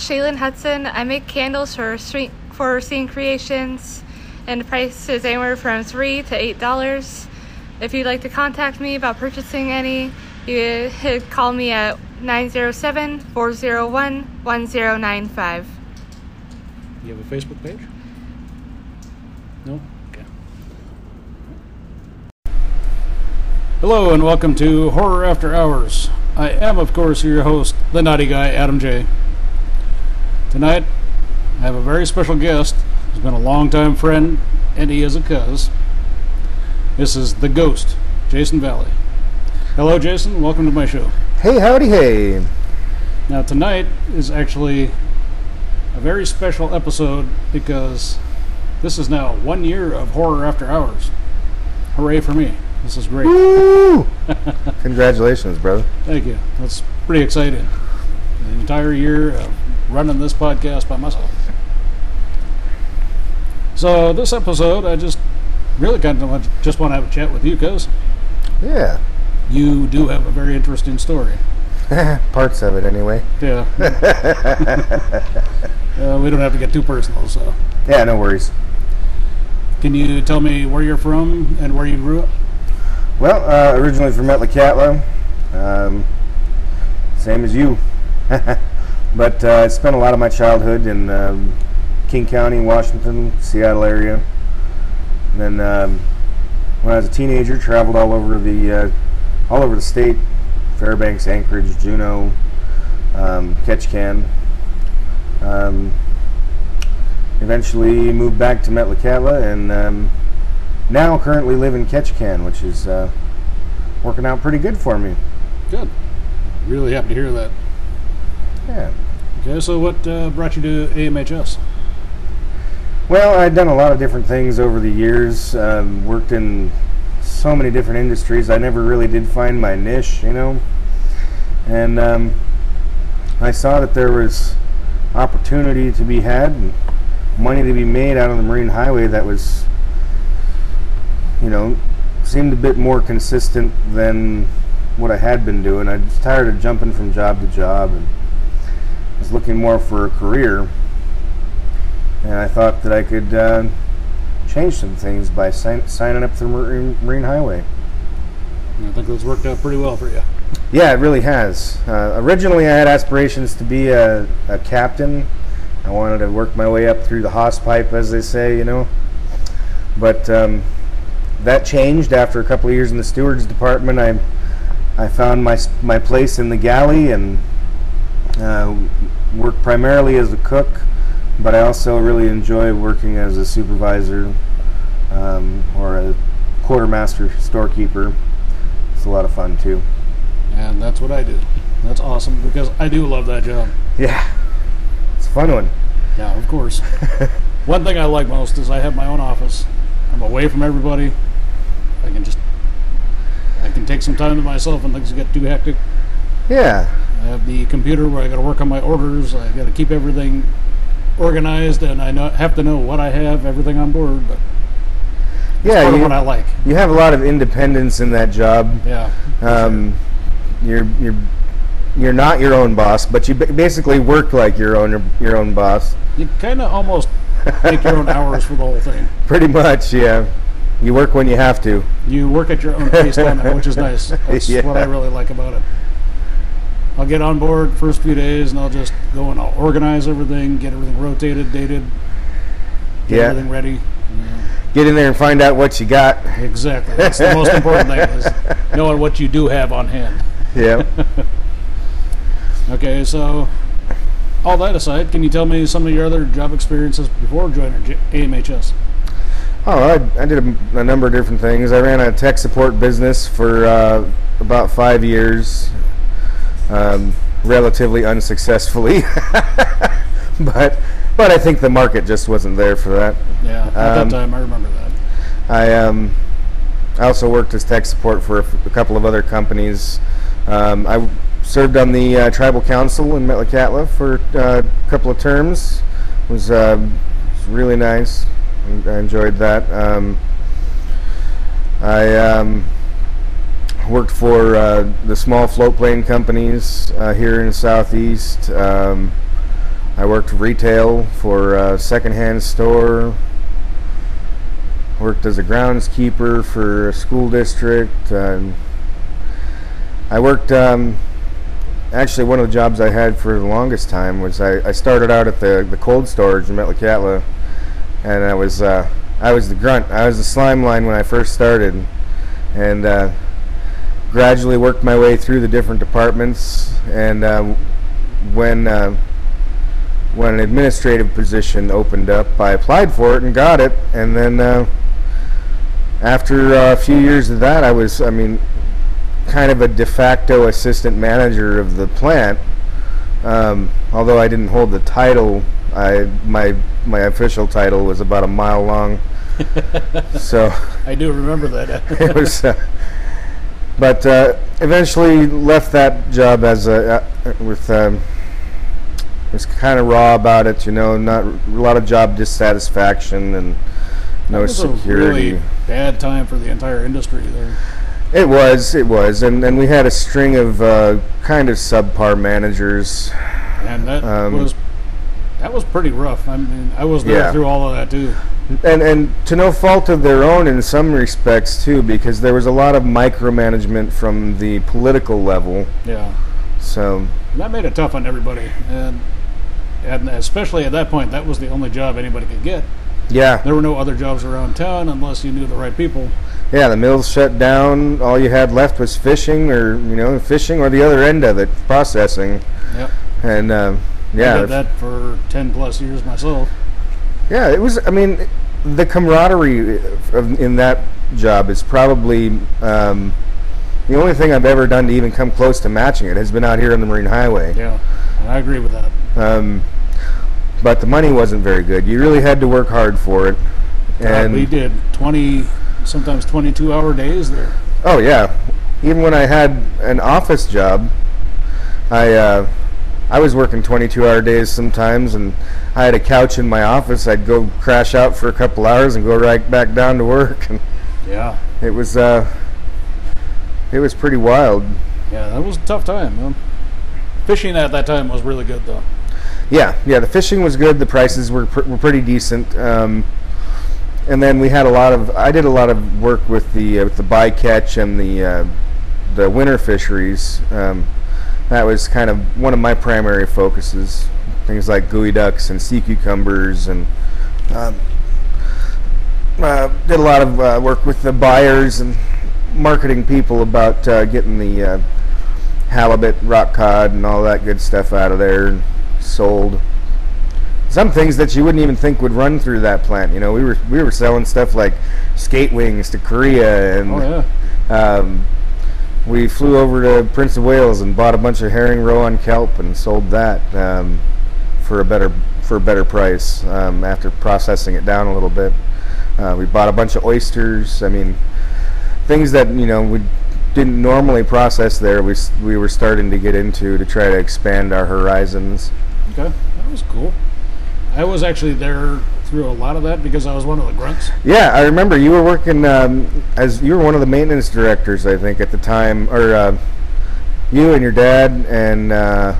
Shaylin Hudson. I make candles for street, for Scene Creations, and the price is anywhere from three to eight dollars. If you'd like to contact me about purchasing any, you could call me at 907-401-1095. You have a Facebook page? No? Okay. Hello and welcome to Horror After Hours. I am, of course, your host, the naughty guy, Adam J. Tonight, I have a very special guest. He's been a longtime friend, and he is a cuz. This is the ghost, Jason Valley. Hello, Jason. Welcome to my show. Hey, howdy, hey. Now, tonight is actually a very special episode because this is now one year of Horror After Hours. Hooray for me. This is great. Woo! Congratulations, brother. Thank you. That's pretty exciting. The entire year of running this podcast by myself. So, this episode, I just really kind of just want to have a chat with you because Yeah. you do have a very interesting story. Parts of it, anyway. Yeah. uh, we don't have to get too personal, so. Yeah, no worries. Can you tell me where you're from and where you grew up? Well, uh, originally from Metlakatla. Um, same as you. but uh, I spent a lot of my childhood in um, King County, Washington, Seattle area. And then um, when I was a teenager, traveled all over the uh, all over the state, Fairbanks, Anchorage, Juneau, um, Ketchikan. Um, eventually moved back to Metlakatla and um, now currently live in Ketchikan, which is uh, working out pretty good for me. Good. Really happy to hear that. Yeah. Okay, so what uh, brought you to AMHS? Well, I've done a lot of different things over the years. Um, worked in so many different industries. I never really did find my niche, you know. And um, I saw that there was opportunity to be had and money to be made out of the Marine Highway that was, you know, seemed a bit more consistent than what I had been doing. I was tired of jumping from job to job and was looking more for a career. And I thought that I could uh, change some things by sign- signing up the Marine, Highway. I think that's worked out pretty well for you. Yeah, it really has. Uh, originally, I had aspirations to be a, a captain. I wanted to work my way up through the hawsepipe, as they say, you know. But um, that changed after a couple of years in the stewards department. I I found my my place in the galley and uh, worked primarily as a cook, but I also really enjoy working as a supervisor um, or a quartermaster storekeeper. It's a lot of fun too. And that's what I do. That's awesome because I do love that job. Yeah, it's a fun one. Yeah, of course. One thing I like most is I have my own office. I'm away from everybody. I can just I can take some time to myself when things get too hectic. Yeah, I have the computer where I got to work on my orders. I got to keep everything organized, and I know, have to know what I have, everything on board. But yeah. You, what I like. you have a lot of independence in that job. Yeah. Um, you're you're you're not your own boss, but you basically work like your own your own boss. You kind of almost make your own hours for the whole thing. Pretty much, yeah. You work when you have to. You work at your own pace which is nice. That's Yeah. what I really like about it. I'll get on board first few days, and I'll just go and I'll organize everything, get everything rotated, dated, get Yeah. everything ready. Get in there and find out what you got. Exactly. That's the most important thing is knowing what you do have on hand. Yeah. Okay, so all that aside, can you tell me some of your other job experiences before joining AMHS? Oh, I, I did a, a number of different things. I ran a tech support business for uh, about five years, um, relatively unsuccessfully, but but I think the market just wasn't there for that. Yeah, at Um, that time I remember that. I um, I also worked as tech support for a, f- a couple of other companies. Um, I served on the uh, tribal council in Metlakatla for uh, a couple of terms. It was, um was really nice. I enjoyed that. Um, I um, worked for uh, the small float plane companies uh, here in the southeast. Um, I worked retail for a secondhand store. Worked as a groundskeeper for a school district. Um, I worked. Um, actually, one of the jobs I had for the longest time was I, I started out at the, the cold storage in Metlakatla, and I was uh, I was the grunt. I was the slime line when I first started, and uh, gradually worked my way through the different departments. And uh, when uh, when an administrative position opened up, I applied for it and got it. And then uh, after a few years of that, I was, I mean, kind of a de facto assistant manager of the plant. Um, although I didn't hold the title, I my my official title was about a mile long. so I do remember that. it was, uh, but uh, eventually left that job as a uh, with um, was kind of raw about it. You know, not a lot of job dissatisfaction and no security. a really bad time for the entire industry there. It was, it was, and and we had a string of uh, kind of subpar managers. And that Um, was that was pretty rough. I mean, I was there Yeah. through all of that too. And and to no fault of their own in some respects too, because there was a lot of micromanagement from the political level. Yeah. So And that made it tough on everybody, and and especially at that point, that was the only job anybody could get. yeah, There were no other jobs around town unless you knew the right people. yeah, the mills shut down. All you had left was fishing, or you know, fishing, or the other end of it, processing. Yep. And uh, yeah, I did that for ten plus years myself. Yeah, it was. I mean, the camaraderie of, in that job is probably um, the only thing I've ever done to even come close to matching it. Has been out here on the Marine Highway. Yeah, I agree with that. Um, but the money wasn't very good. You really had to work hard for it. God, we did twenty, sometimes twenty-two hour days there. oh yeah, even when I had an office job, I uh, I was working 22-hour days sometimes, and I had a couch in my office. I'd go crash out for a couple hours and go right back down to work. And Yeah, it was uh, it was pretty wild. yeah, that was a tough time. Man. Fishing at that time was really good though. Yeah, yeah. The fishing was good. The prices were pr- were pretty decent. Um, and then we had a lot of. I did a lot of work with the uh, with the bycatch and the uh, the winter fisheries. Um, that was kind of one of my primary focuses. Things like geoducks and sea cucumbers, and um, uh, did a lot of uh, work with the buyers and marketing people about uh, getting the uh, halibut, rock cod, and all that good stuff out of there and sold. Some things that you wouldn't even think would run through that plant. You know, we were we were selling stuff like skate wings to Korea, and Oh yeah, um, we flew over to Prince of Wales and bought a bunch of herring roe on kelp and sold that um, for a better for a better price um, after processing it down a little bit. Uh, we bought a bunch of oysters. I mean, things that you know we didn't normally process there. We we were starting to get into to try to expand our horizons. okay, that was cool. I was actually there through a lot of that because I was one of the grunts. Yeah, I remember you were working um, as you were one of the maintenance directors, I think, at the time, or uh, you and your dad and uh,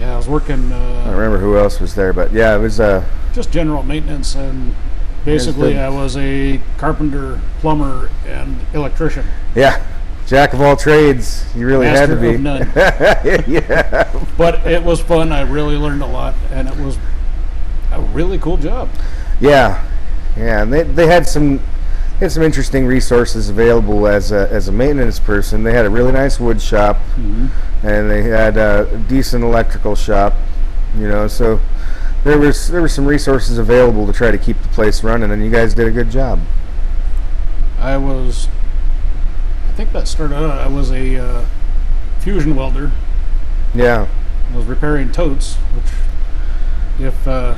Yeah, I was working I don't uh, remember who else was there, but yeah, it was. Uh, just general maintenance, and basically. I was a carpenter, plumber, and electrician. yeah, jack of all trades. You really had to Master be. of none. yeah, But it was fun. I really learned a lot, and it was a really cool job. yeah, yeah. And they they had some they had some interesting resources available as a as a maintenance person. They had a really nice wood shop, Mm-hmm. and they had a decent electrical shop. You know, so there was there were some resources available to try to keep the place running, and you guys did a good job. I was, I think that started out. I was a uh, fusion welder. Yeah, I was repairing totes, which, if uh,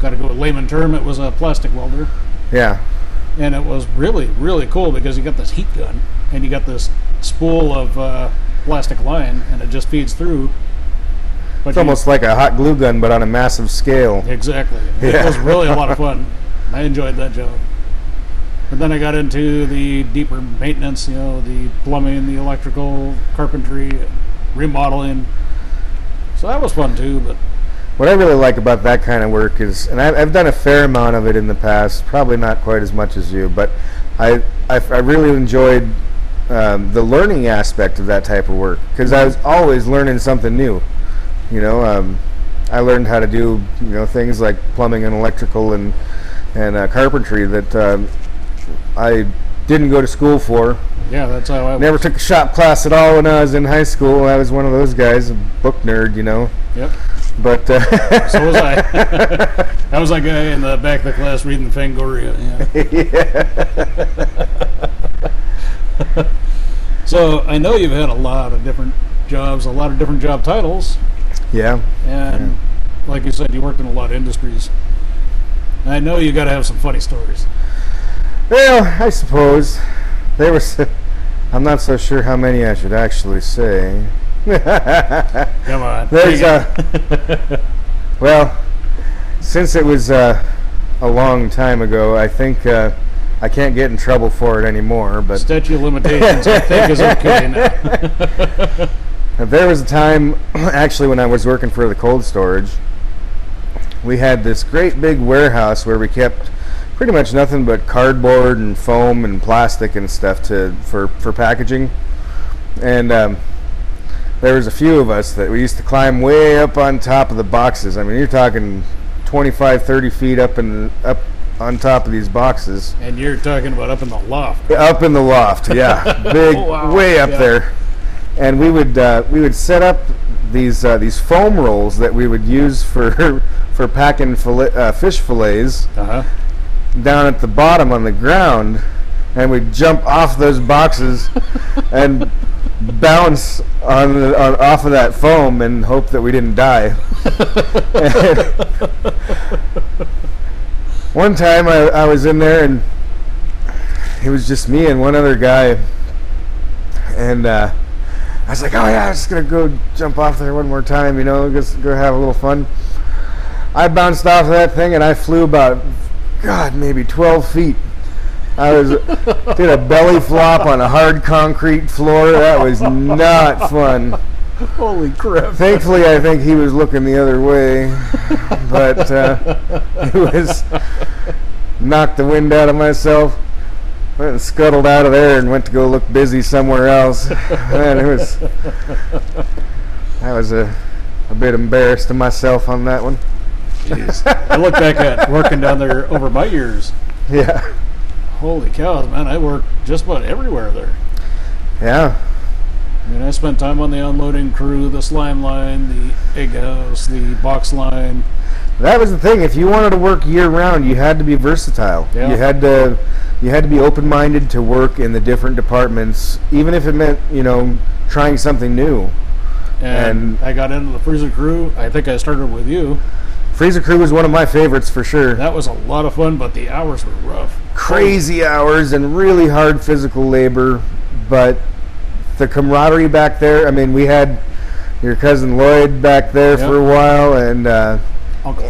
got to go with layman term, it was a plastic welder, yeah, and it was really really cool because you got this heat gun and you got this spool of uh, plastic line, and it just feeds through. But it's you- almost like a hot glue gun, but on a massive scale. Exactly. It was really a lot of fun. I enjoyed that job. But then I got into the deeper maintenance, you know, the plumbing, the electrical, carpentry, remodeling. So that was fun too, but what I really like about that kind of work is, and I've, I've done a fair amount of it in the past, probably not quite as much as you, but I I, I really enjoyed um, the learning aspect of that type of work because I was always learning something new. You know, um, I learned how to do you know things like plumbing and electrical and and uh, carpentry that um, I didn't go to school for. Yeah, that's how I was. Never took a shop class at all when I was in high school. I was one of those guys, a book nerd, you know. Yep. But uh, So was I. I was that guy in the back of the class reading the Fangoria. Yeah. so I know you've had a lot of different jobs, a lot of different job titles, yeah, and like you said, you worked in a lot of industries. I know you got to have some funny stories. well, I suppose there was. I'm not so sure how many I should actually say. Come on. There's a well, since it was uh, a long time ago, I think uh, I can't get in trouble for it anymore. But statute of limitations. I think is okay now. there was a time, actually, when I was working for the cold storage, we had this great big warehouse where we kept pretty much nothing but cardboard and foam and plastic and stuff to for for packaging, and. Um, there was a few of us that we used to climb way up on top of the boxes. I mean, you're talking 25, 30 feet up and up on top of these boxes. And you're talking about up in the loft. Up in the loft, yeah, big, Wow. way up Yeah. there. And we would uh, we would set up these uh, these foam rolls that we would use for for packing fillet, uh, fish fillets Uh huh. down at the bottom on the ground, and we'd jump off those boxes and bounce on, the, on off of that foam and hope that we didn't die. One time I, I was in there and it was just me and one other guy, and uh, I was like, "Oh yeah, I'm just gonna go jump off there one more time, you know, just go have a little fun." I bounced off of that thing and I flew about, God, maybe 12 feet. I was did a belly flop on a hard concrete floor. That was not fun. Holy crap. Thankfully, I think he was looking the other way, but uh, it was knocked the wind out of myself. Went and scuttled out of there and went to go look busy somewhere else. Man, it was. I was a, a bit embarrassed of myself on that one. Jeez. I look back at working down there over my years. Yeah, Holy cows, man! I worked just about everywhere there. yeah, I mean, I spent time on the unloading crew, the slime line, the egg house, the box line. that was the thing. If you wanted to work year round, you had to be versatile. Yeah. You had to, you had to be open minded to work in the different departments, even if it meant you know trying something new. And, And- I got into the freezer crew. I think I started with you. Freezer crew was one of my favorites for sure. That was a lot of fun, but the hours were rough. Crazy hours and really hard physical labor, but the camaraderie back there. I mean, we had your cousin Lloyd back there Yep. for a while, and uh.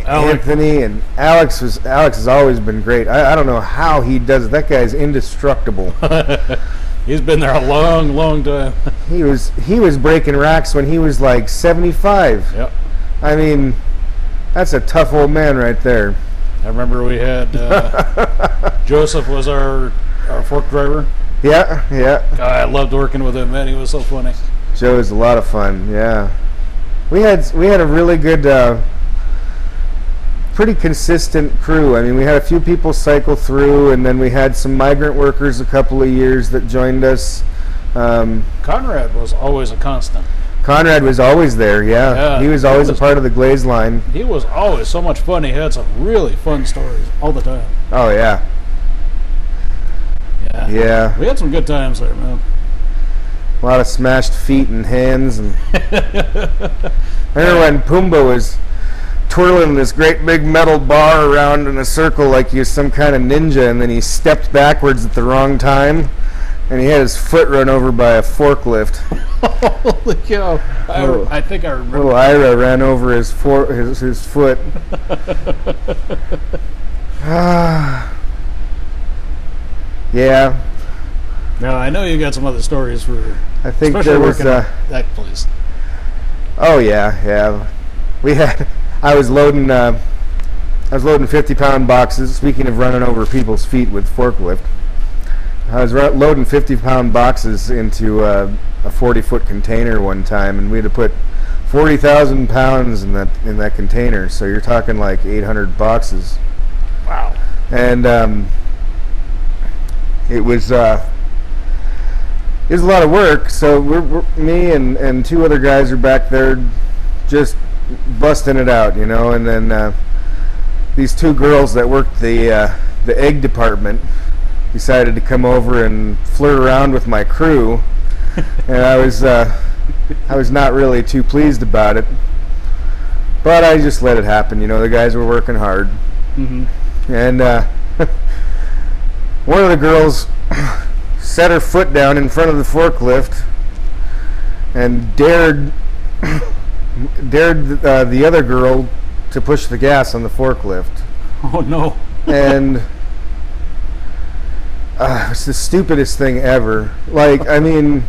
Anthony and Alex was Alex has always been great. I, I don't know how he does it. That guy's indestructible. He's been there a long, long time. he was he was breaking racks when he was like 75. yep. I mean, that's a tough old man right there. I remember we had uh, Joseph was our our fork driver. Yeah, yeah. God, I loved working with him, man. He was so funny. Joe is a lot of fun. Yeah, we had we had a really good, uh, pretty consistent crew. I mean, we had a few people cycle through, and then we had some migrant workers a couple of years that joined us. Um, Conrad was always a constant. Conrad was always there. Yeah, Yeah, he was he always was- a part of the Glaze line. He was always so much fun. He had some really fun stories all the time. Oh yeah, Yeah. yeah. We had some good times there, man. A lot of smashed feet and hands, and I remember when Pumbaa was twirling this great big metal bar around in a circle like he was some kind of ninja, and then he stepped backwards at the wrong time, and he had his foot run over by a forklift. Holy cow! I, Oh. I think I remember. Little Ira ran over his for, his, his foot. Ah. yeah, Now I know you got some other stories for, I think there was. Uh, at that place. Oh yeah, yeah. We had. I was loading. Uh, I was loading 50 pound boxes. Speaking of running over people's feet with forklift, I was loading 50 pound boxes into uh, a 40 foot container one time, and we had to put 40,000 pounds in that in that container. So you're talking like 800 boxes, Wow. and um, it was uh, it was a lot of work. So we're, we're, me and, and two other guys are back there, just busting it out, you know. And then uh, these two girls that worked the uh, the egg department decided to come over and flirt around with my crew, and I was uh, I was not really too pleased about it. But I just let it happen, you know. The guys were working hard, Mm-hmm. and uh, one of the girls set her foot down in front of the forklift and dared dared uh, the other girl to push the gas on the forklift Oh no. and uh, it's the stupidest thing ever like i mean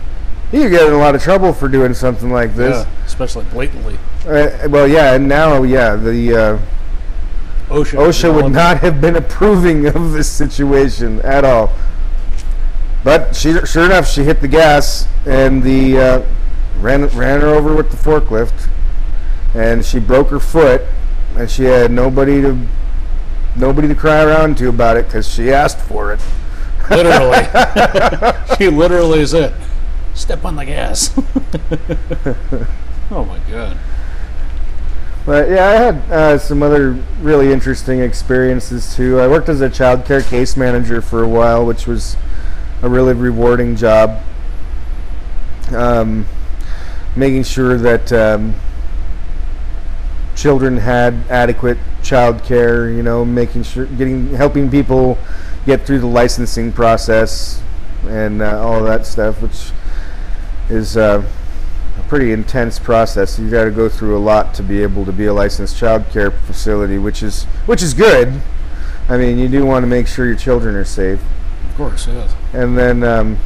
you get in a lot of trouble for doing something like this Yeah. Especially blatantly. uh, well yeah and now yeah the uh, OSHA. OSHA would not have been approving of this situation at all. But she, sure enough, she hit the gas and the uh, ran ran her over with the forklift, and she broke her foot, and she had nobody to nobody to cry around to about it because she asked for it. Literally. she literally is it. "Step on the gas." oh my god. But yeah, I had uh, some other really interesting experiences too. I worked as a child care case manager for a while, which was a really rewarding job. Um, making sure that um, children had adequate child care, you know, making sure, getting, helping people get through the licensing process and uh, all that stuff, which is uh, a pretty intense process. You got to go through a lot to be able to be a licensed child care facility, which is which is good. I mean, you do want to make sure your children are safe, Of course, yes. and then um,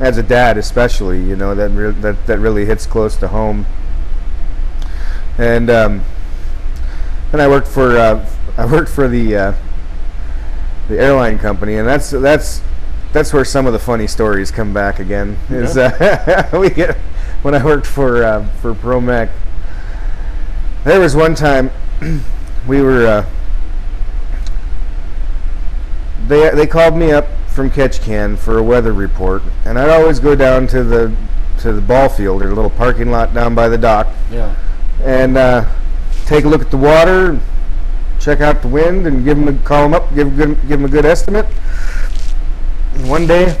as a dad, especially, you know that re- that that really hits close to home. And um, then I worked for uh, I worked for the uh, the airline company, and that's that's that's where some of the funny stories come back again. Is uh, we get when I worked for uh, for ProMech. There was one time we were uh, they they called me up from Ketchikan for a weather report, and I'd always go down to the to the ball field or the little parking lot down by the dock Yeah. and uh, take a look at the water, check out the wind, and give them a, call them up, give good, give them a good estimate. And one day,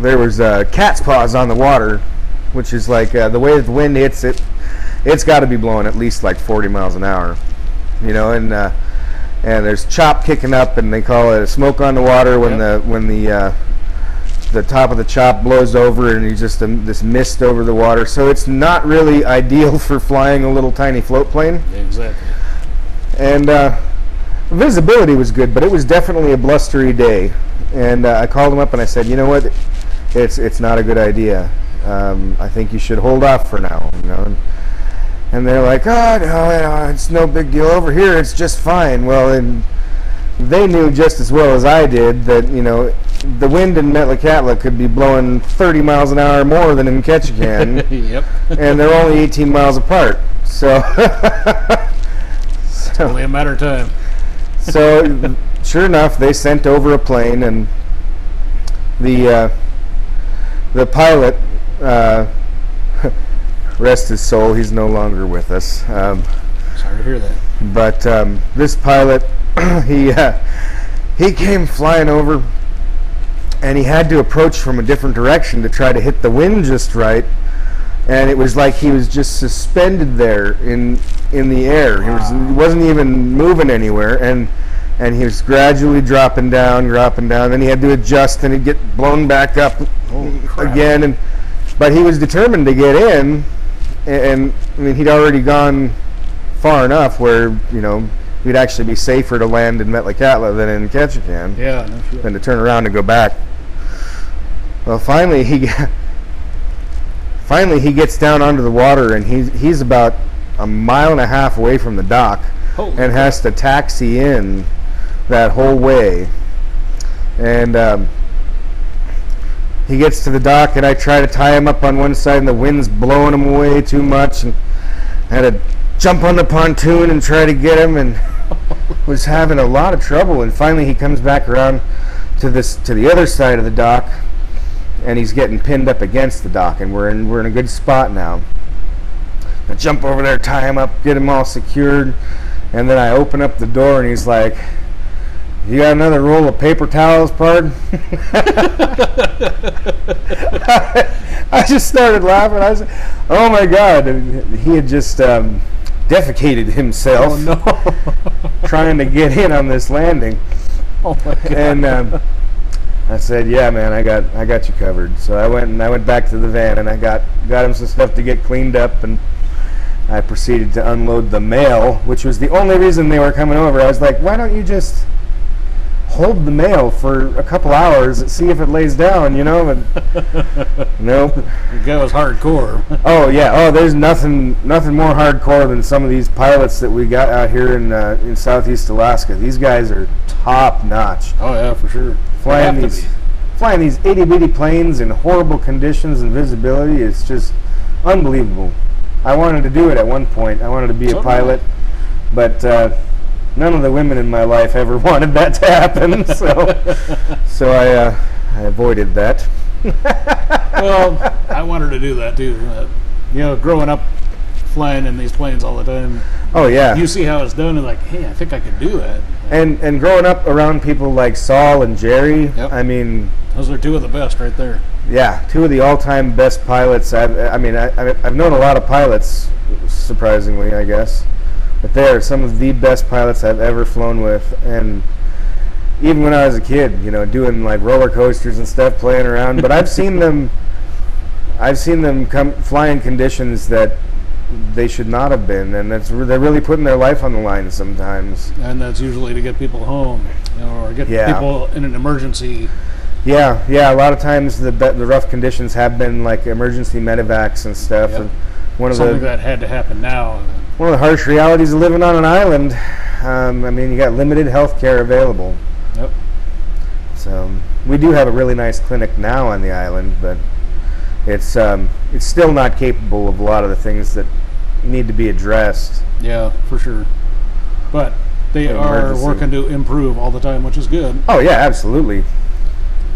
there was uh, cat's paws on the water, which is like uh, the way the wind hits it, it's got to be blowing at least like 40 miles an hour, you know, and uh, and there's chop kicking up, and they call it a smoke on the water when Yep. the when the uh, the top of the chop blows over and you just um, this mist over the water. So it's not really ideal for flying a little tiny float plane. Exactly. And uh, visibility was good, but it was definitely a blustery day. And uh, I called them up and I said, you know what, it's it's not a good idea. Um, I think you should hold off for now. You know. And, and they're like, oh no, no, it's no big deal over here. It's just fine. Well, and they knew just as well as I did that you know the wind in Metlakatla could be blowing 30 miles an hour more than in Ketchikan, yep. and they're only 18 miles apart. So, so, Only a matter of time. so sure enough, they sent over a plane, and the uh, the pilot, uh, rest his soul, he's no longer with us. Um, Sorry to hear that. but um, this pilot, he uh, he came flying over, and he had to approach from a different direction to try to hit the wind just right. And it was like he was just suspended there in in the air. He was he wasn't even moving anywhere, and and he was gradually dropping down, dropping down. Then he had to adjust, and he'd get blown back up again. And but he was determined to get in, and, and I mean he'd already gone far enough where you know he'd actually be safer to land in Metlakatla than in Ketchikan Yeah, no shit. than to turn around and go back. Well, finally he got, finally he gets down under the water and he's he's about a mile and a half away from the dock Holy and has to taxi in that whole way. And um, he gets to the dock, and I try to tie him up on one side, and the wind's blowing him away too much, and I had to jump on the pontoon and try to get him, and was having a lot of trouble. And finally, he comes back around to this to the other side of the dock, and he's getting pinned up against the dock, and we're in we're in a good spot now. I jump over there, tie him up, get him all secured, and then I open up the door, and he's like. You got another roll of paper towels, pard? I just started laughing. I was, oh my god! And He had just um, defecated himself Oh no! trying to get in on this landing, oh my god! and um, I said, "Yeah, man, I got I got you covered." So I went and I went back to the van and I got got him some stuff to get cleaned up, and I proceeded to unload the mail, which was the only reason they were coming over. I was like, "Why don't you just?" Hold the mail for a couple hours, and see if it lays down, you know. And nope. the guy was hardcore. Oh yeah. Oh, there's nothing nothing more hardcore than some of these pilots that we got out here in uh, in Southeast Alaska. These guys are top notch. oh yeah, for sure. Flying these flying these itty bitty planes in horrible conditions and visibility is just unbelievable. I wanted to do it at one point. I wanted to be a pilot, but uh, none of the women in my life ever wanted that to happen. So so I uh, I avoided that. well, I wanted to do that too. Uh, you know, growing up flying in these planes all the time, Oh yeah. you see how it's done, and like, hey, I think I could do that. And and growing up around people like Saul and Jerry, Yep. I mean, Those are two of the best right there. yeah, two of the all-time best pilots. I've, I mean, I, I- I've known a lot of pilots, surprisingly, I guess, but they are some of the best pilots I've ever flown with. And even when I was a kid, you know, doing like roller coasters and stuff, playing around. But I've seen them, I've seen them come fly in conditions that they should not have been, and that's re- they're really putting their life on the line sometimes. And that's usually to get people home, you know, or get Yeah. people in an emergency. Yeah, yeah. A lot of times the the rough conditions have been like emergency medevacs and stuff. Yep. And one of Something the that had to happen now. one of the harsh realities of living on an island. Um, I mean, you got limited health care available. Yep. So we do have a really nice clinic now on the island, but it's um, it's still not capable of a lot of the things that need to be addressed. Yeah, for sure. But they are emergency. working to improve all the time, which is good. Oh yeah, absolutely.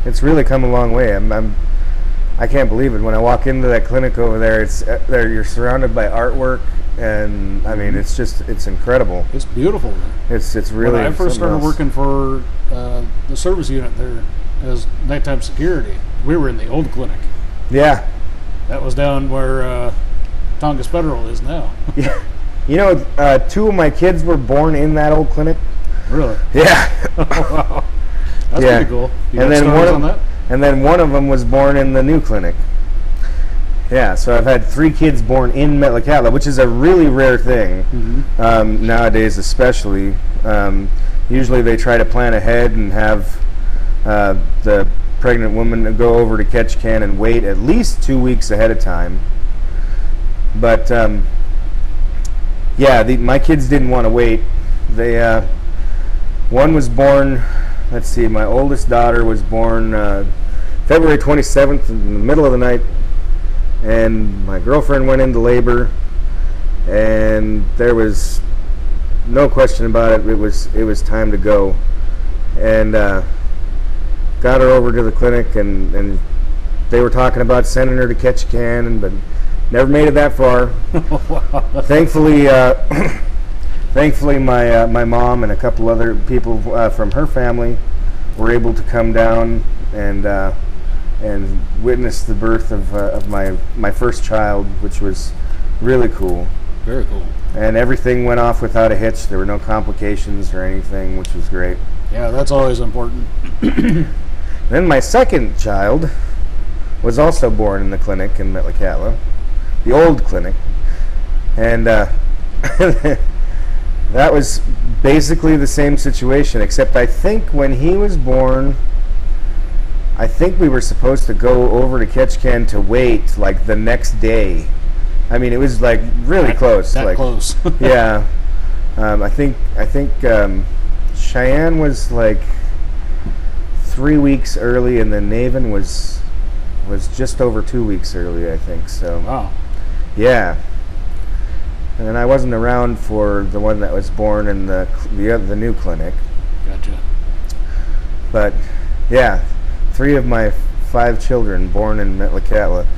It's really come a long way. I'm, I'm I can't believe it when I walk into that clinic over there. It's uh, there. You're surrounded by artwork, and I mean, it's just it's incredible. It's beautiful. It's it's really. when I first started else. working for uh, the service unit there as nighttime security, we were in the old clinic. Yeah, That was down where uh, Tongass Federal is now. yeah. You know, uh, two of my kids were born in that old clinic. really? Yeah, wow. That's Yeah. pretty cool. You and got then one of on that? And then one of them was born in the new clinic. Yeah, so I've had three kids born in Metlakatla, which is a really rare thing. Mhm. um, nowadays, especially. Um, usually, they try to plan ahead and have uh, the pregnant woman go over to Ketchikan and wait at least two weeks ahead of time. But um, yeah, the, my kids didn't want to wait. They uh, one was born. Let's see, my oldest daughter was born uh, February 27th in the middle of the night, and my girlfriend went into labor and there was no question about it. It was it was time to go, and uh, got her over to the clinic, and, and they were talking about sending her to Ketchikan, and but never made it that far. thankfully, uh, thankfully, my uh, my mom and a couple other people uh, from her family were able to come down and uh, and witness the birth of, uh, of my my first child, which was really cool Very cool. and everything went off without a hitch. There were no complications or anything, which was great. Yeah, that's always important. Then my second child was also born in the clinic in Metlakatla, the old clinic, and uh, that was basically the same situation. Except I think when he was born, I think we were supposed to go over to Ketchikan to wait like the next day. I mean, it was like really That- close. That like, close. yeah. Um, I think I think um, Cheyenne was like three weeks early, and then Naven was was just over two weeks early. I think so. wow. Yeah. And then I wasn't around for the one that was born in the the oth- the new clinic, Gotcha. but yeah, three of my five children born in Metlakatla.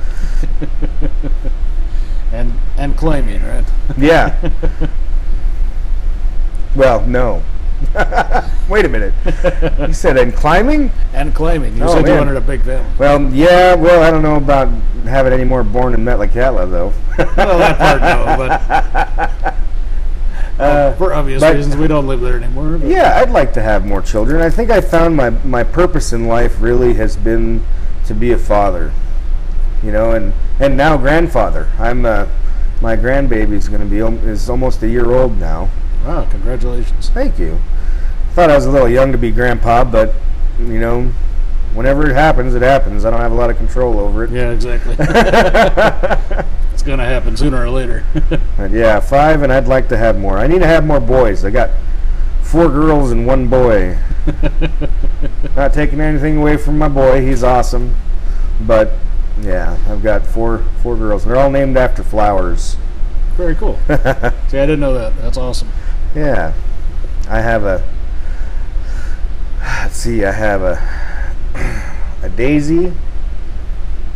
And and claiming, right? Yeah. well, no. Wait a minute. You said in climbing? and climbing. You Oh, said you wanted a big family. Well, yeah. Well, I don't know about having any more born in Metlakatla, though. well, that part no, but Uh, for obvious but- reasons, we don't live there anymore. but- Yeah, I'd like to have more children. I think I found my my purpose in life really has been to be a father. You know, and and now grandfather. I'm uh, my grandbaby is going to be is almost a year old now. Wow, congratulations. Thank you. Thought I was a little young to be grandpa, but you know, whenever it happens, it happens. I don't have a lot of control over it. Yeah, exactly. it's gonna happen sooner or later. Yeah, five, and I'd like to have more. I need to have more boys. I got four girls and one boy. Not taking anything away from my boy; he's awesome. But yeah, I've got four four girls. They're all named after flowers. Very cool. See, I didn't know that. That's awesome. Yeah, I have a. Let's see, I have a a Daisy,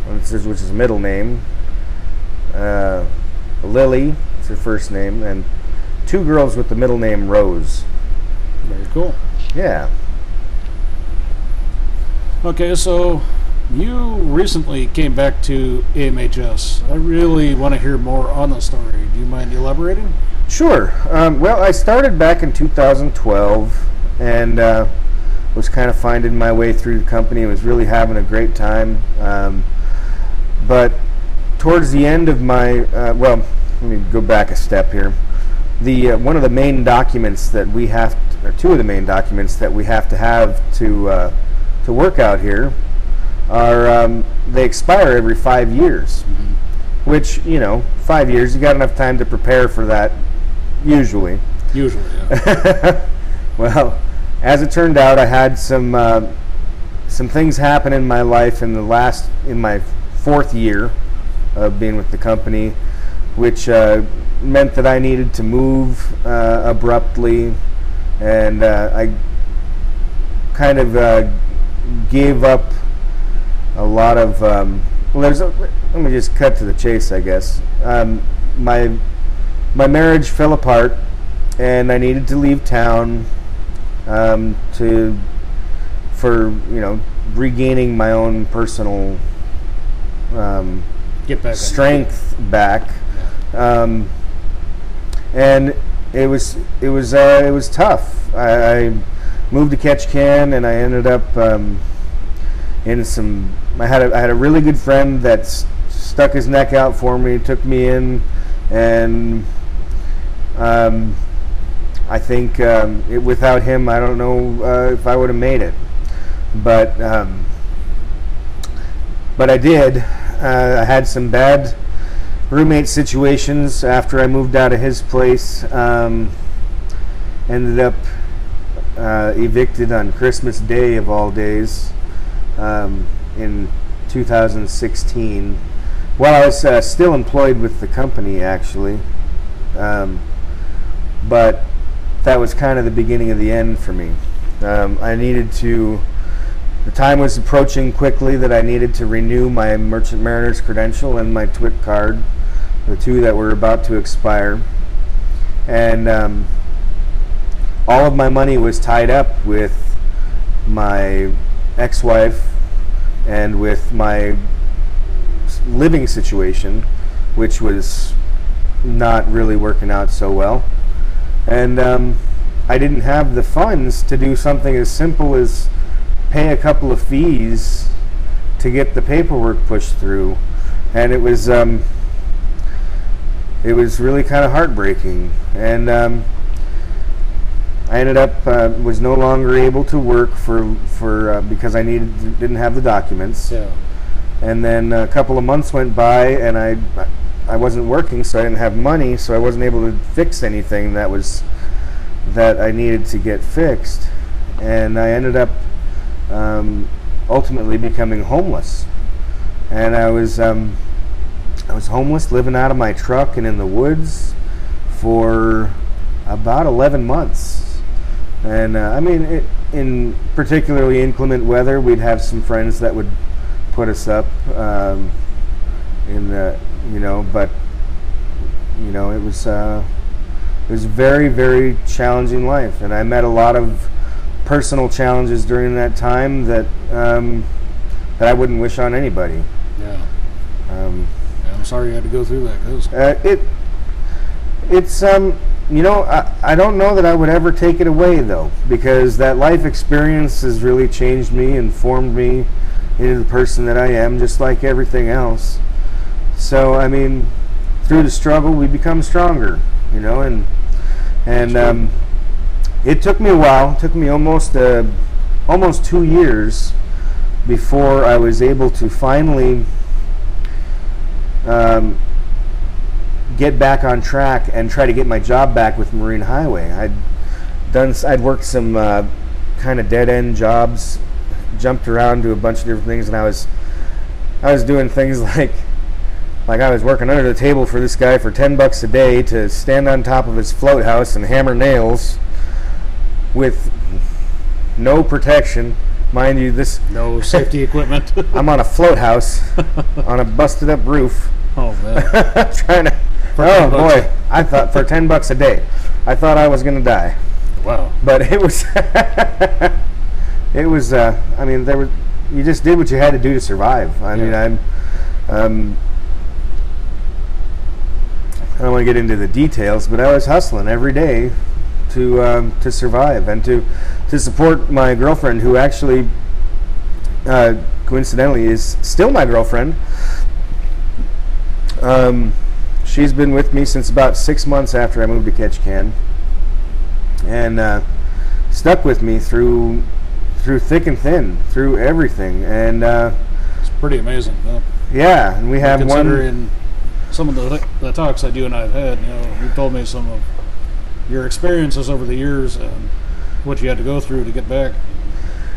which is, which is middle name. Uh, Lily, it's her first name, and two girls with the middle name Rose. Very cool. Yeah. Okay, so you recently came back to AMHS. I really want to hear more on the story. Do you mind elaborating? Sure. Um, well, I started back in 2012 and uh, was kind of finding my way through the company. Was really having a great time. Um, but towards the end of my, uh, well, let me go back a step here. The uh, one of the main documents that we have, to, or two of the main documents that we have to have to uh, to work out here, are um, they expire every five years. Which you know, five years, you got enough time to prepare for that. Usually. Usually, yeah. well, as it turned out, I had some uh, some things happen in my life in the last in my fourth year of being with the company, which uh, meant that I needed to move uh, abruptly, and uh, I kind of uh, gave up a lot of. Um, well, there's. A, let me just cut to the chase, I guess. Um, my my marriage fell apart, and I needed to leave town um, to for you know regaining my own personal um, Get back strength back, um, and it was it was uh, it was tough. I, I moved to Ketchikan, and I ended up um, in some. I had a, I had a really good friend that stuck his neck out for me, took me in, and um, I think um, it, without him, I don't know uh, if I would have made it. But um, but I did. Uh, I had some bad roommate situations after I moved out of his place. Um, ended up uh, evicted on Christmas Day of all days um, in 2016. While I was uh, still employed with the company, actually. Um, but that was kind of the beginning of the end for me. Um, I needed to. The time was approaching quickly that I needed to renew my Merchant Mariner's credential and my TWIC card, the two that were about to expire. And um, all of my money was tied up with my ex wife and with my living situation, which was not really working out so well. And um, I didn't have the funds to do something as simple as pay a couple of fees to get the paperwork pushed through. And it was um, it was really kind of heartbreaking. And um, I ended up uh, was no longer able to work for for uh, because I needed didn't have the documents. Yeah. And then a couple of months went by, and I I wasn't working, so I didn't have money, so I wasn't able to fix anything that was that I needed to get fixed, and I ended up um, ultimately becoming homeless. And I was um, I was homeless, living out of my truck and in the woods for about 11 months. And uh, I mean, it, in particularly inclement weather, we'd have some friends that would put us up um, in the, you know, but you know, it was uh, it was very very challenging life, and I met a lot of personal challenges during that time that um, that I wouldn't wish on anybody. Yeah. Um, yeah I'm sorry you had to go through that, cause uh, it it's um you know I, I don't know that I would ever take it away though because that life experience has really changed me and formed me into the person that I am just like everything else. So I mean through the struggle we become stronger, you know and and um, it took me a while. It took me almost uh, almost two years before I was able to finally um, get back on track and try to get my job back with Marine Highway. I'd done, I'd worked some uh, kind of dead end jobs, jumped around to a bunch of different things, and I was, I was doing things like, like I was working under the table for this guy for ten bucks a day to stand on top of his float house and hammer nails, with no protection. Mind you, this no safety equipment. I'm on a float house on a busted up roof. Oh man! trying to. For oh 10 bucks. boy! I thought for ten bucks a day, I thought I was gonna die. Wow. But it was. it was. Uh, I mean, there was. You just did what you had to do to survive. I mean, I'm. Um, I don't want to get into the details, but I was hustling every day to um, to survive and to to support my girlfriend, who actually, uh, coincidentally, is still my girlfriend. Um, she's been with me since about six months after I moved to Ketchikan, and uh, stuck with me through through thick and thin, through everything. And uh, It's pretty amazing. Though. yeah, and we have one. Some of the, the talks that you and I have had, you know, you've told me some of your experiences over the years and what you had to go through to get back.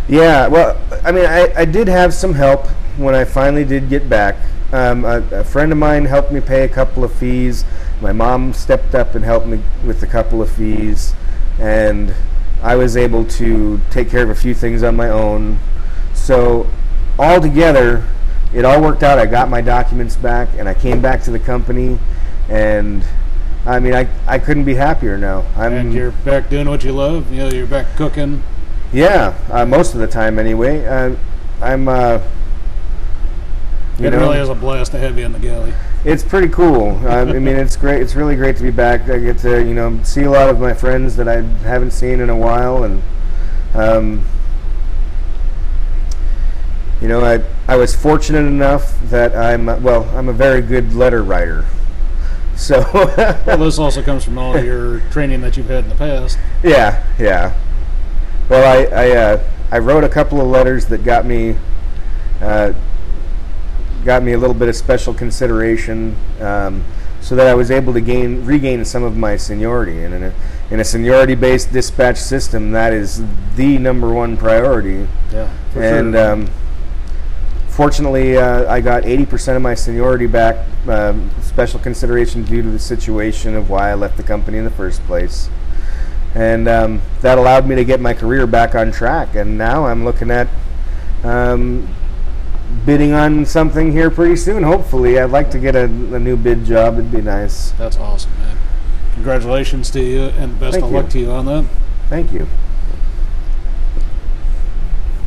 Yeah, well, I mean, I, I did have some help when I finally did get back. Um, a, a friend of mine helped me pay a couple of fees. My mom stepped up and helped me with a couple of fees, and I was able to take care of a few things on my own. So, all together, it all worked out. I got my documents back, and I came back to the company, and I mean, I, I couldn't be happier now. I'm and you're back doing what you love. You know, you're back cooking. yeah, uh, most of the time anyway. Uh, I'm uh, you it know, really is a blast to have you in the galley. it's pretty cool. Uh, I mean, it's great. It's really great to be back. I get to you know see a lot of my friends that I haven't seen in a while, and um, you know, I I was fortunate enough that I'm well, I'm a very good letter writer. So Well, this also comes from all your training that you've had in the past. Yeah, yeah. Well, I I, uh, I wrote a couple of letters that got me uh, got me a little bit of special consideration, um, so that I was able to gain regain some of my seniority. And in a in a seniority-based dispatch system, that is the number one priority. Yeah. For and sure. um, fortunately, uh, I got 80% of my seniority back, um, special consideration due to the situation of why I left the company in the first place. And um, that allowed me to get my career back on track. And now I'm looking at um, bidding on something here pretty soon, hopefully. I'd like to get a, a new bid job, it'd be nice. That's awesome, man. Congratulations to you and best Thank of you. luck to you on that. Thank you.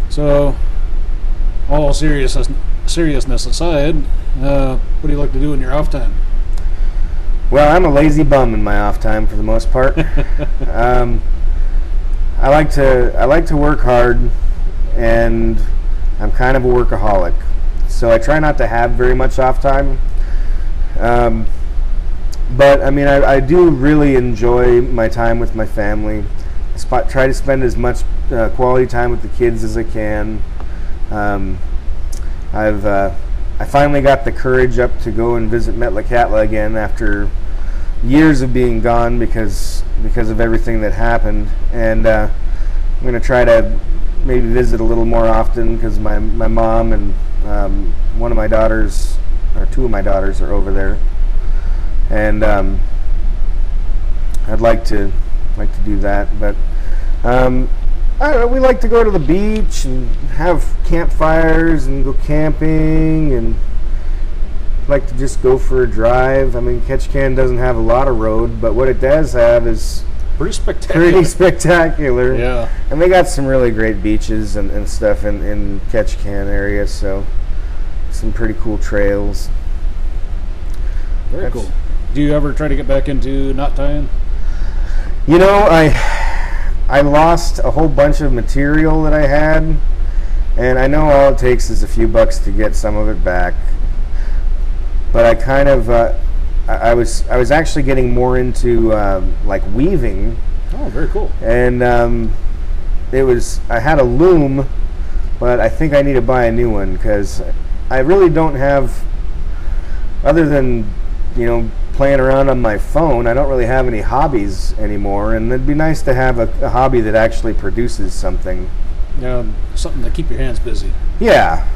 So, all seriousness, seriousness aside, uh, what do you like to do in your off time? Well, I'm a lazy bum in my off time for the most part. um, I like to I like to work hard, and I'm kind of a workaholic. So I try not to have very much off time. Um, but I mean, I, I do really enjoy my time with my family, spot, try to spend as much uh, quality time with the kids as I can. Um, I've uh, I finally got the courage up to go and visit Metlakatla again after years of being gone because because of everything that happened, and uh, I'm going to try to maybe visit a little more often because my my mom and um, one of my daughters or two of my daughters are over there, and um, I'd like to like to do that, but um, know. We like to go to the beach and have campfires and go camping and like to just go for a drive. I mean, Ketchikan doesn't have a lot of road, but what it does have is Pretty spectacular. pretty spectacular. Yeah. And they got some really great beaches and, and stuff in, in Ketchikan area, so some pretty cool trails. Very That's- cool. Do you ever try to get back into knot tying? You know, I I lost a whole bunch of material that I had, and I know all it takes is a few bucks to get some of it back. But I kind of uh, I, I was I was actually getting more into um, like weaving, Oh, very cool. and um, it was I had a loom, but I think I need to buy a new one because I really don't have other than you know playing around on my phone. I don't really have any hobbies anymore, and it'd be nice to have a, a hobby that actually produces something. Yeah, something to keep your hands busy, Yeah,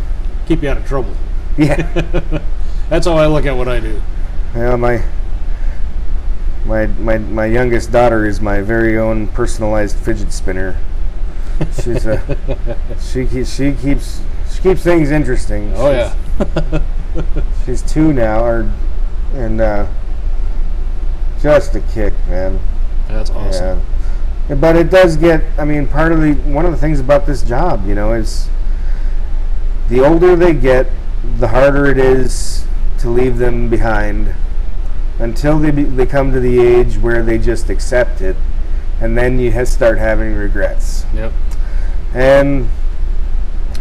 keep you out of trouble. yeah. That's how I look at what I do. Yeah my my my my youngest daughter is my very own personalized fidget spinner. She's a she keeps she keeps she keeps things interesting. Oh She's- yeah. She's two now, or and uh, just a kick, man. That's awesome. Yeah. But it does get. I mean, part of the one of the things about this job, you know, is the older they get, the harder it is to leave them behind until they be, they come to the age where they just accept it, and then you ha- start having regrets. Yep. And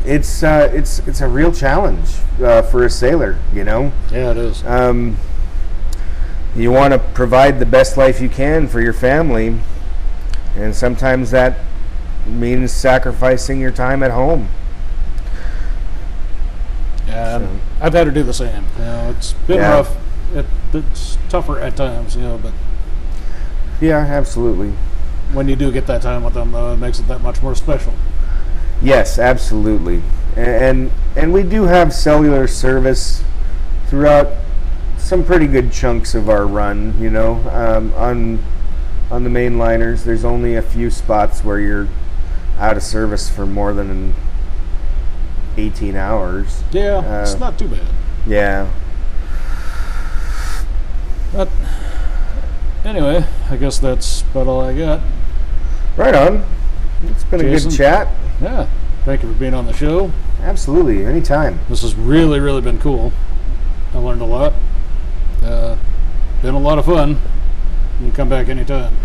it's uh, it's it's a real challenge uh, for a sailor, you know. Yeah, it is. Um, you want to provide the best life you can for your family, and sometimes that means sacrificing your time at home. Yeah, So- I've had to do the same. You know, it's been Yeah. rough. It, it's tougher at times, you know, but Yeah, absolutely. when you do get that time with them, uh, it makes it that much more special. Yes, absolutely. And and we do have cellular service throughout some pretty good chunks of our run. You know, um, on on the main liners, there's only a few spots where you're out of service for more than 18 hours. Yeah, Uh, it's not too bad. Yeah. But anyway, I guess that's about all I got. Right on. It's been a good chat. Yeah, thank you for being on the show. Absolutely. Anytime. This has really, really been cool. I learned a lot. Uh, been a lot of fun. You can come back anytime.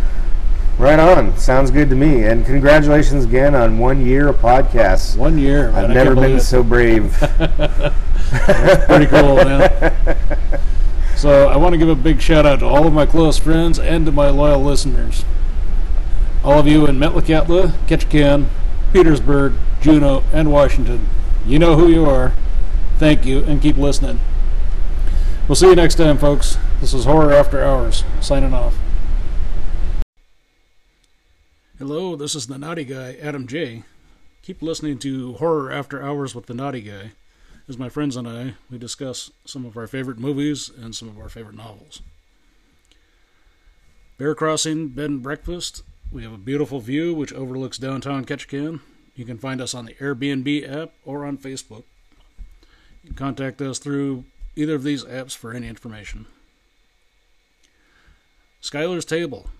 Right on. Sounds good to me. And congratulations again on one year of podcasts. One year, man. I've never been so brave. Pretty cool, man. So I want to give a big shout out to all of my close friends and to my loyal listeners. All of you in Metlakatla, Ketchikan, Petersburg, Juneau, and Washington. You know who you are. Thank you, and keep listening. We'll see you next time, folks. This is Horror After Hours, signing off. Hello, this is the Naughty Guy, Adam J. Keep listening to Horror After Hours with the Naughty Guy as my friends and I, we discuss some of our favorite movies and some of our favorite novels. Bear Crossing Bed and Breakfast. We have a beautiful view which overlooks downtown Ketchikan. You can find us on the Airbnb app or on Facebook. You can contact us through either of these apps for any information. Skylar's Table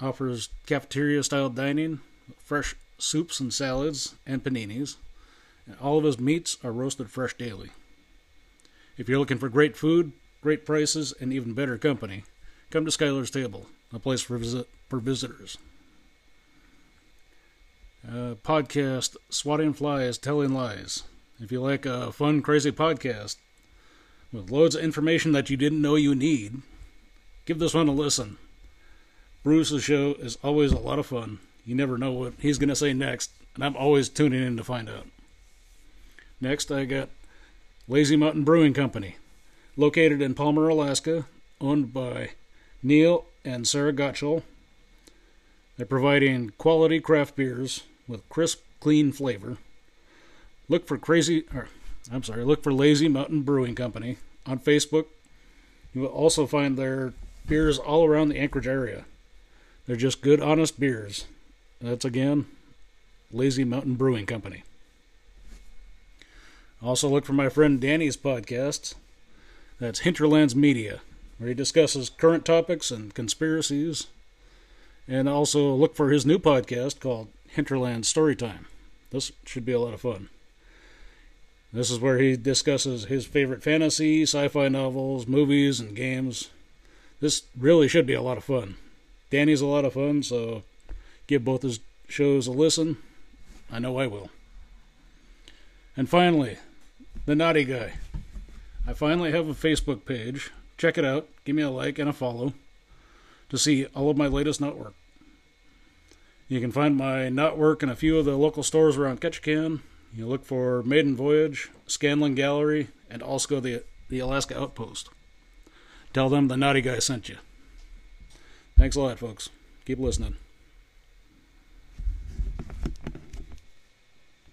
offers cafeteria style dining, fresh soups and salads, and paninis and all of his meats are roasted fresh daily. If you're looking for great food, great prices, and even better company, come to Skylar's Table, a place for visit for visitors. Uh, podcast Swatting Flies, Telling Lies. If you like a fun, crazy podcast with loads of information that you didn't know you need, give this one a listen. Bruce's show is always a lot of fun. You never know what he's going to say next, and I'm always tuning in to find out. Next, I got Lazy Mountain Brewing Company, located in Palmer, Alaska, owned by Neil and Sarah Gottschall. They're providing quality craft beers with crisp, clean flavor. Look for crazy, or I'm sorry, look for Lazy Mountain Brewing Company on Facebook. You will also find their beers all around the Anchorage area. They're just good, honest beers. That's again Lazy Mountain Brewing Company. Also, look for my friend Danny's podcast. That's Hinterlands Media, where he discusses current topics and conspiracies. And also look for his new podcast called Hinterland Storytime. This should be a lot of fun. This is where he discusses his favorite fantasy, sci fi novels, movies, and games. This really should be a lot of fun. Danny's a lot of fun, so give both his shows a listen. I know I will. And finally, The Naughty Guy. I finally have a Facebook page. Check it out. Give me a like and a follow to see all of my latest knotwork. You can find my knotwork in a few of the local stores around Ketchikan. You look for Maiden Voyage, Scanlon Gallery, and also the, the Alaska Outpost. Tell them the Naughty Guy sent you. Thanks a lot, folks. Keep listening.